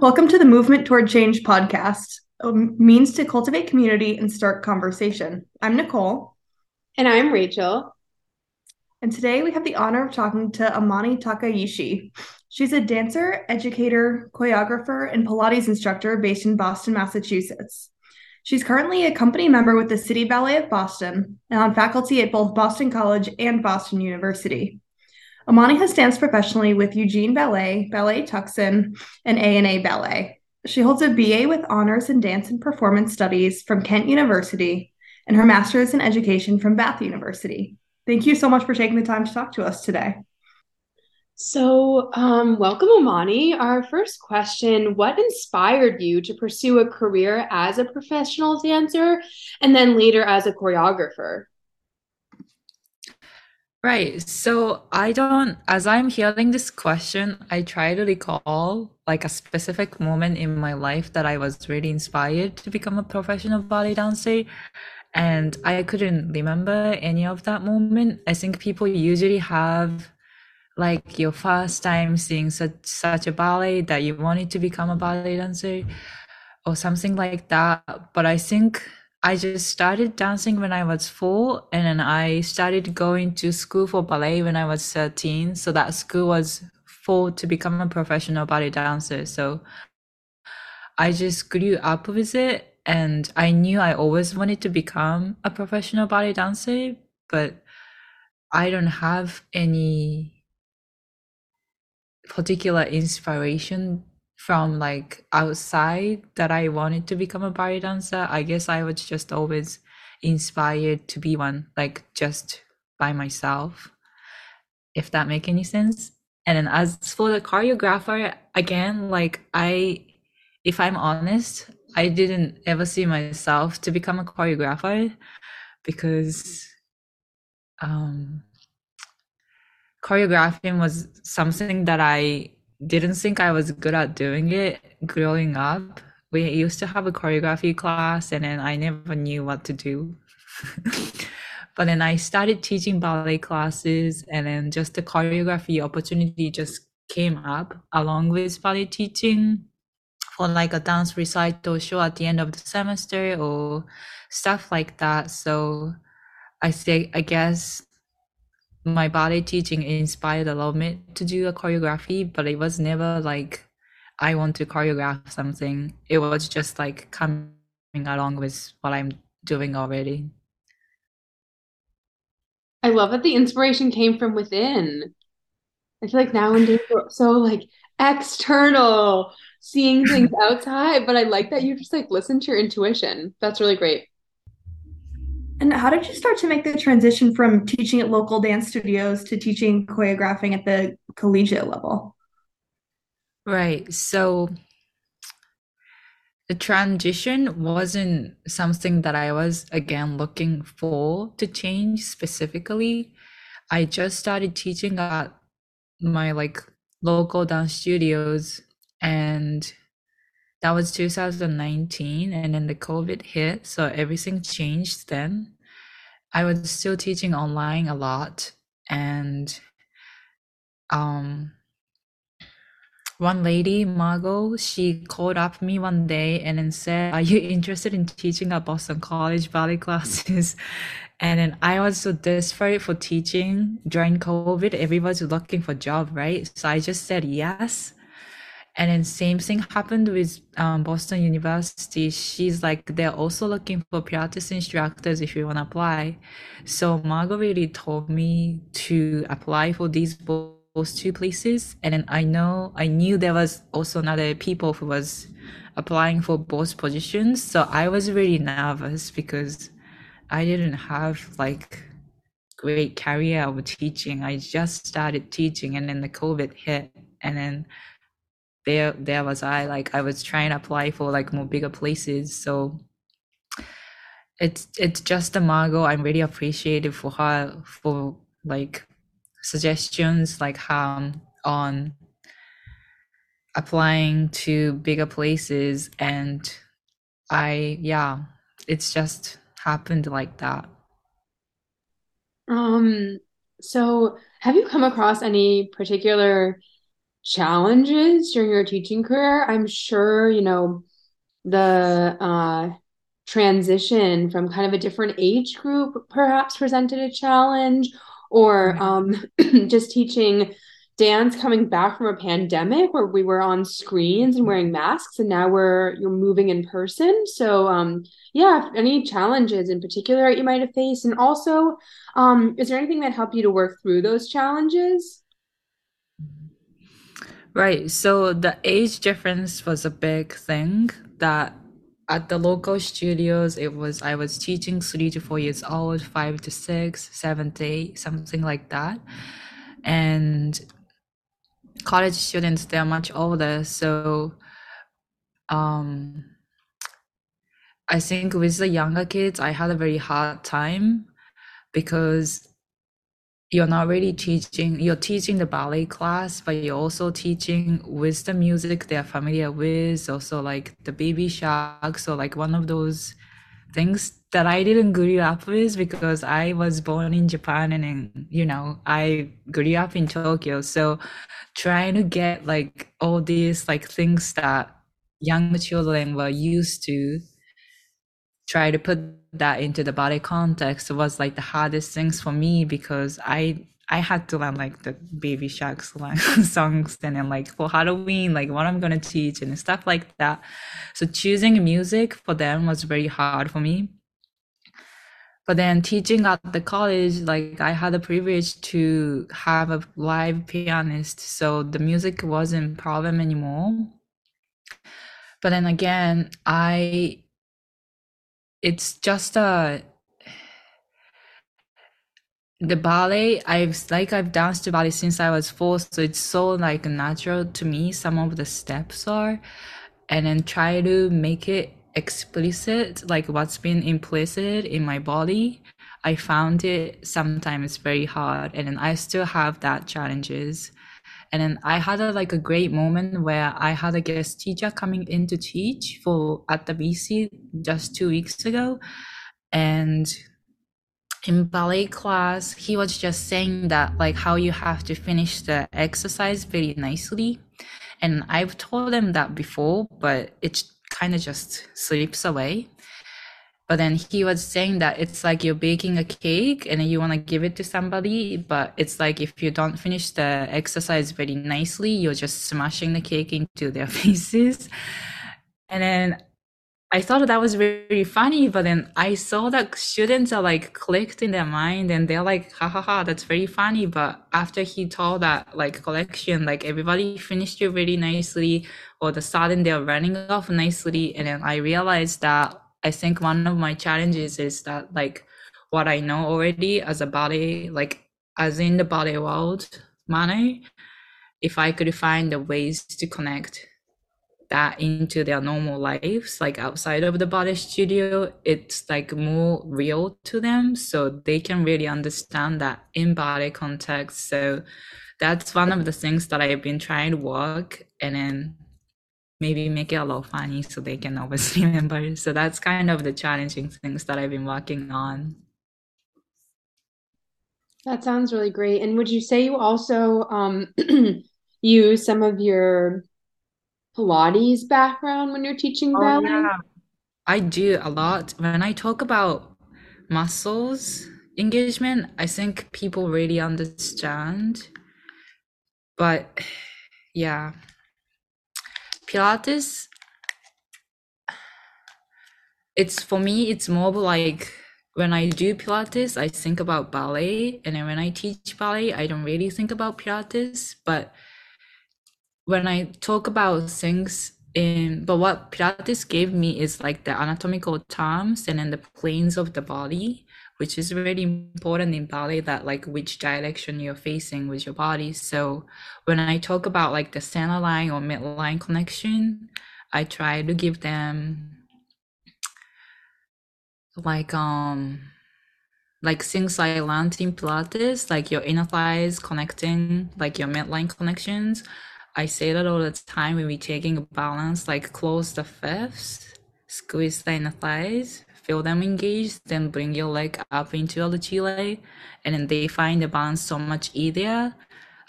Welcome to the Movement Toward Change podcast, a means to cultivate community and start conversation. I'm Nicole. And I'm Rachel. And today we have the honor of talking to Amani Takaishi. She's a dancer, educator, choreographer, and Pilates instructor based in Boston, Massachusetts. She's currently a company member with the City Ballet of Boston and on faculty at both Boston College and Boston University. Amani has danced professionally with Eugene Ballet, Ballet Tucson, and A&A Ballet. She holds a BA with honors in dance and performance studies from Kent University and her master's in education from Bath University. Thank you so much for taking the time to talk to us today. So, um, welcome, Amani. Our first question What inspired you to pursue a career as a professional dancer and then later as a choreographer? Right. So I don't, as I'm hearing this question, I try to recall like a specific moment in my life that I was really inspired to become a professional ballet dancer. And I couldn't remember any of that moment. I think people usually have like your first time seeing such such a ballet that you wanted to become a ballet dancer or something like that. But I think I just started dancing when I was four, and then I started going to school for ballet when I was 13. So that school was full to become a professional ballet dancer. So I just grew up with it, and I knew I always wanted to become a professional ballet dancer, but I don't have any particular inspiration from like outside that I wanted to become a ballet dancer. I guess I was just always inspired to be one, like just by myself, if that make any sense. And then as for the choreographer, again, like I, if I'm honest, I didn't ever see myself to become a choreographer because um choreographing was something that I didn't think I was good at doing it growing up. We used to have a choreography class and then I never knew what to do. but then I started teaching ballet classes and then just the choreography opportunity just came up along with ballet teaching for like a dance recital show at the end of the semester or stuff like that. So I say I guess my ballet teaching inspired a lot of me to do a choreography, but it was never like I want to choreograph something. It was just like coming along with what I'm doing already. I love that the inspiration came from within. I feel like nowadays we're so like external, seeing things outside, but I like that you just like listen to your intuition. That's really great. And how did you start to make the transition from teaching at local dance studios to teaching choreographing at the collegiate level? Right. So the transition wasn't something that I was again looking for to change specifically. I just started teaching at my like local dance studios and that was 2019 and then the covid hit so everything changed then. I was still teaching online a lot and um one lady margot she called up me one day and then said are you interested in teaching at boston college ballet classes? And then i was so desperate for teaching during covid. Everybody's looking for job right? So i just said yes and then same thing happened with um, Boston University. She's like they're also looking for Pilates instructors if you want to apply. So Margot really told me to apply for these both two places, and then I know I knew there was also another people who was applying for both positions. So I was really nervous because I didn't have like great career of teaching. I just started teaching, and then the COVID hit, and then there there was I like I was trying to apply for like more bigger places. So it's it's just a Margot. I'm really appreciative for her for like suggestions like how on applying to bigger places and I yeah, it's just happened like that. Um so have you come across any particular challenges during your teaching career. I'm sure, you know, the uh, transition from kind of a different age group perhaps presented a challenge, or um, just teaching dance coming back from a pandemic where we were on screens and wearing masks and now we're you're moving in person so um yeah any challenges in particular that you might have faced and also um is there anything that helped you to work through those challenges Right. So the age difference was a big thing that at the local studios it was I was teaching three to four years old, five to six, seven to eight, something like that. And college students they're much older, so um I think with the younger kids I had a very hard time because you're not really teaching you're teaching the ballet class but you're also teaching with the music they're familiar with also like the baby shark so like one of those things that i didn't grow up with because i was born in japan and in, you know i grew up in tokyo. So trying to get like all these like things that young children were used to try to put that into the body context was like the hardest things for me because I I had to learn like the baby shark songs and then like for Halloween, like what I'm gonna teach and stuff like that. So choosing music for them was very hard for me. But then teaching at the college, like I had the privilege to have a live pianist, so the music wasn't problem anymore. But then again, I it's just a the ballet i've like i've danced ballet since i was four so it's so like natural to me some of the steps are and then try to make it explicit like what's been implicit in my body. I found it sometimes very hard and then i still have that challenges and then I had a, like a great moment where I had a guest teacher coming in to teach for at the BC just two weeks ago. And in ballet class, he was just saying that like how you have to finish the exercise very nicely. And I've told him that before, but it kind of just slips away. But then he was saying that it's like you're baking a cake and you want to give it to somebody, but it's like if you don't finish the exercise very nicely, you're just smashing the cake into their faces. And then I thought that was very funny, but then I saw that students are like clicked in their mind and they're like, ha ha ha, that's very funny. But after he told that like collection, like everybody finished it really nicely, or the sudden they're running off nicely. And then I realized that I think one of my challenges is that like what I know already as a body, like as in the body world manner, if I could find the ways to connect that into their normal lives, like outside of the body studio, it's like more real to them. So they can really understand that in body context. So that's one of the things that I've been trying to work and then maybe make it a little funny so they can always remember. So that's kind of the challenging things that I've been working on. That sounds really great. And would you say you also um, use some of your Pilates background when you're teaching oh, ballet? Yeah. I do a lot. When I talk about muscles engagement, I think people really understand. But yeah, Pilates, it's for me, it's more like when I do Pilates, I think about ballet. And then when I teach ballet, I don't really think about Pilates. But when I talk about things in, but what Pilates gave me is like the anatomical terms and then the planes of the body which is really important in ballet that like which direction you're facing with your body. So when i talk about like the center line or midline connection i try to give them like um like things i learned in pilates like your inner thighs connecting like your midline connections. I say that all the time when we're taking a balance like close the fists squeeze the inner thighs feel them engaged, then bring your leg up into the chile, and then they find the balance so much easier.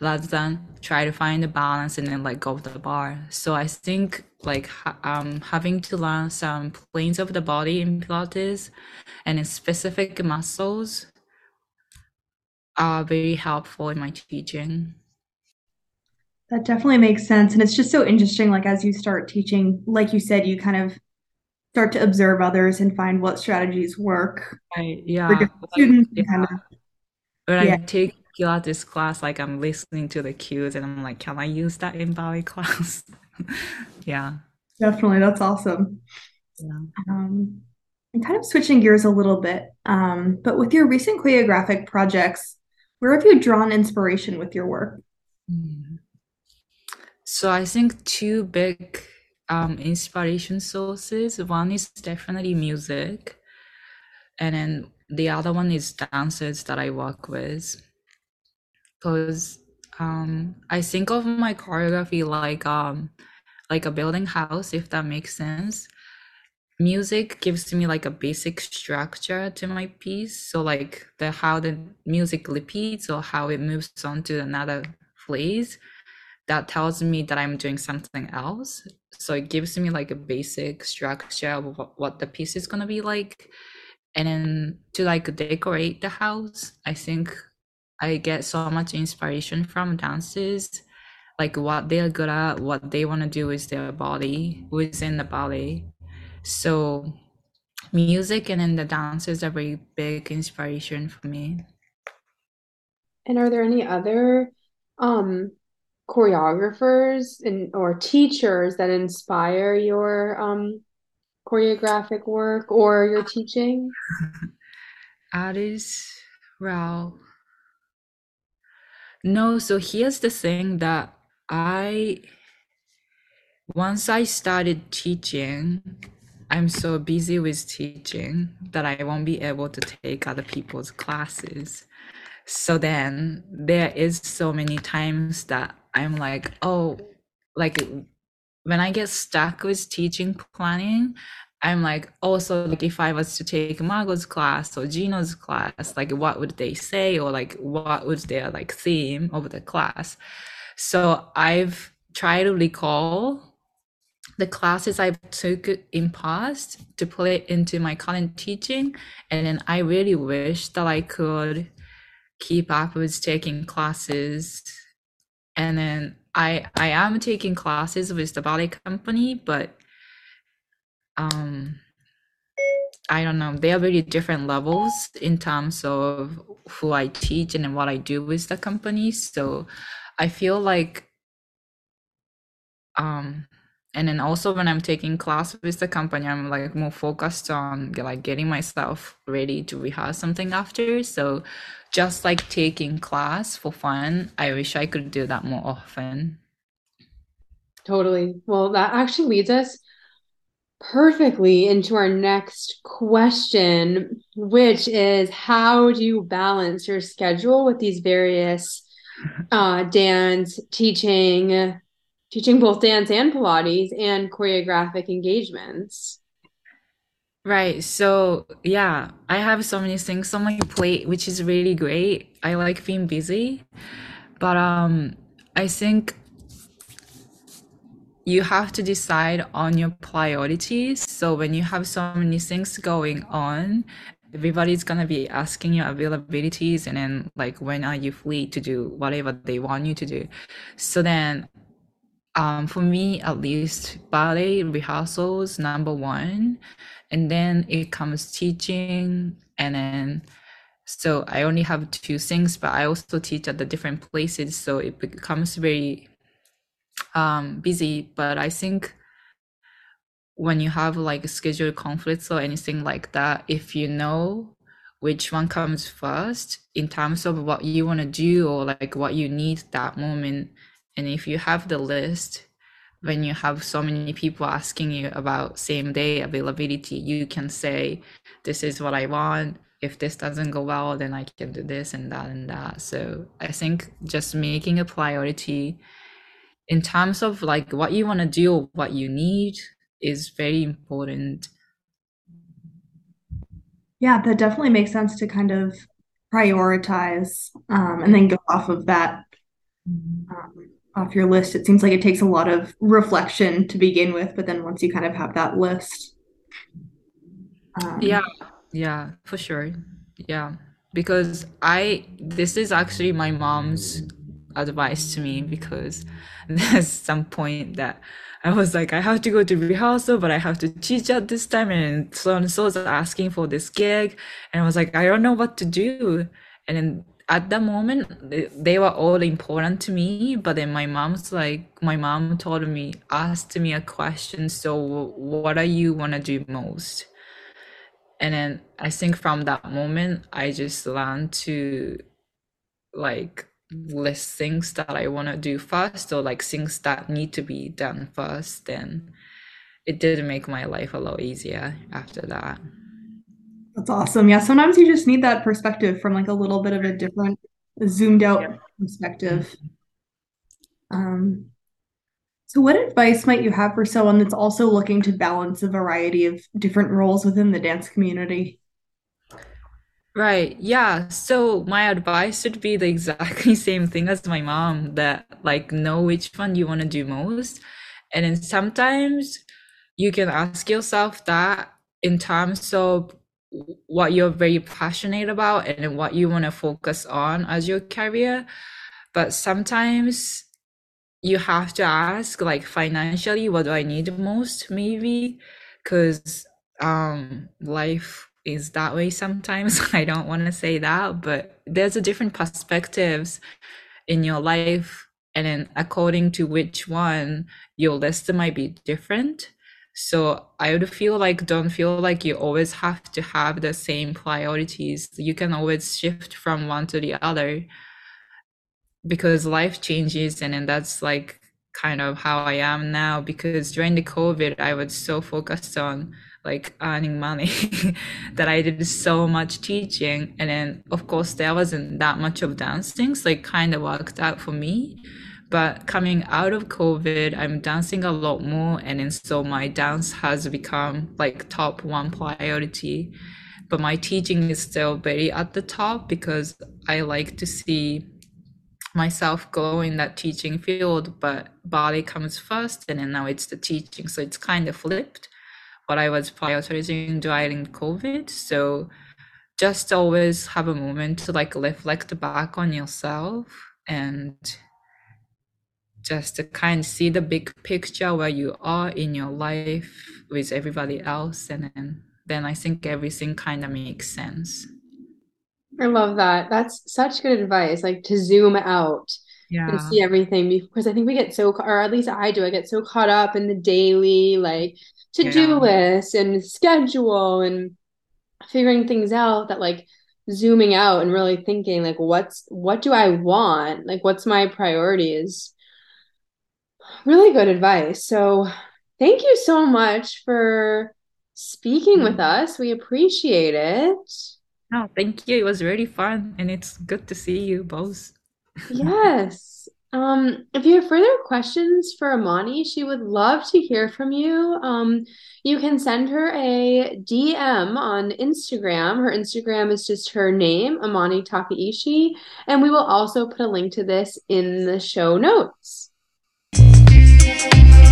rather than try to find the balance and then like go of the bar. So I think like um having to learn some planes of the body in Pilates and in specific muscles are very helpful in my teaching. That definitely makes sense. And it's just so interesting, like as you start teaching, like you said, you kind of start to observe others and find what strategies work I, yeah, for like, different students. yeah. Kind of, When yeah, I take Pilates class, like I'm listening to the cues and I'm like, can I use that in ballet class? Yeah. definitely. That's awesome. Yeah. Um, and kind of switching gears a little bit, um, but with your recent choreographic projects, where have you drawn inspiration with your work? Mm. So I think two big um, inspiration sources. One is definitely music, and then the other one is dancers that I work with. Because um, I think of my choreography like um, like a building house, if that makes sense. Music gives to me like a basic structure to my piece. So like the how the music repeats or how it moves on to another phrase that tells me that I'm doing something else. So it gives me like a basic structure of what, the piece is gonna be like. And then to like decorate the house, I think I get so much inspiration from dances, like what they're good at, what they want to do with their body within the ballet. So music and then the dances are very big inspiration for me. And are there any other um choreographers and or teachers that inspire your um choreographic work or your teaching? Artists, well, no, so here's the thing that I once I started teaching, I'm so busy with teaching that I won't be able to take other people's classes. So then there is so many times that I'm like, oh, like when I get stuck with teaching planning, I'm like, oh, also like if I was to take Margot's class or Gino's class, like what would they say or like what was their like theme of the class? So I've tried to recall the classes I took in past to put it into my current teaching, and then I really wish that I could keep up with taking classes and then i i am taking classes with the ballet company but um i don't know. They are very different levels in terms of who i teach and what i do with the company. So i feel like um and then also when i'm taking class with the company i'm like more focused on like getting myself ready to rehearse something after so just like taking class for fun i wish i could do that more often Totally. Well, that actually leads us perfectly into our next question, which is how do you balance your schedule with these various uh, dance, teaching, teaching both dance and Pilates and choreographic engagements? right so yeah i have so many things on my plate which is really great i like being busy but um i think you have to decide on your priorities. So when you have so many things going on, everybody's gonna be asking your availabilities and then like when are you free to do whatever they want you to do. So then um for me at least ballet rehearsals number one. And then it comes teaching and then so I only have two things but I also teach at the different places so it becomes very um busy. But i think when you have like schedule conflicts or anything like that if you know which one comes first in terms of what you want to do or like what you need that moment and if you have the list when you have so many people asking you about same day availability you can say this is what i want if this doesn't go well then i can do this and that and that so i think just making a priority in terms of like what you want to do, what you need is very important. Yeah, that definitely makes sense to kind of prioritize um, and then go off of that. um, off your list. It seems like it takes a lot of reflection to begin with, but then once you kind of have that list. Um, yeah, yeah, for sure. Yeah, because I, this is actually my mom's advice to me because there's some point that I was like, I have to go to rehearsal, but I have to teach at this time. And so and so is asking for this gig. And I was like, I don't know what to do. And then at the moment, they were all important to me. But then my mom's like, my mom told me, asked me a question. So what do you want to do most? And then I think from that moment, I just learned to like list things that I want to do first or like things that need to be done first, then it did make my life a lot easier after that. That's awesome. Yeah, sometimes you just need that perspective from like a little bit of a different zoomed out yeah. perspective. Um so what advice might you have for someone that's also looking to balance a variety of different roles within the dance community? Right. Yeah. So my advice would be the exactly same thing as my mom that like know which one you want to do most. And then sometimes you can ask yourself that in terms of what you're very passionate about and what you want to focus on as your career. But sometimes you have to ask like financially what do I need most maybe because um life is that way sometimes. I don't want to say that, but there's a different perspectives in your life and then according to which one your list might be different. So I would feel like don't feel like you always have to have the same priorities. You can always shift from one to the other because life changes and then that's like kind of how I am now because during the COVID I was so focused on like earning money that I did so much teaching. And then, of course, there wasn't that much of dancing, so it kind of worked out for me. But coming out of COVID, I'm dancing a lot more. And then, so my dance has become like top one priority. But my teaching is still very at the top because I like to see myself go in that teaching field, but ballet comes first, and then now it's the teaching. So it's kind of flipped what I was prioritizing during COVID. So just always have a moment to like reflect back on yourself and just to kind of see the big picture where you are in your life with everybody else and then then I think everything kind of makes sense. I love that. That's such good advice. Like to zoom out yeah. and see everything because I think we get so, or at least I do, I get so caught up in the daily, like to do yeah. list and schedule and figuring things out that like zooming out and really thinking like what's what do I want? Like what's my priorities? Really good advice. So thank you so much for speaking with mm-hmm. us. We appreciate it. Oh, thank you. It was really fun and it's good to see you both. yes. Um, if you have further questions for Amani, she would love to hear from you. Um, you can send her a DM on Instagram. Her Instagram is just her name, Amani Takaishi, and we will also put a link to this in the show notes. Thank you.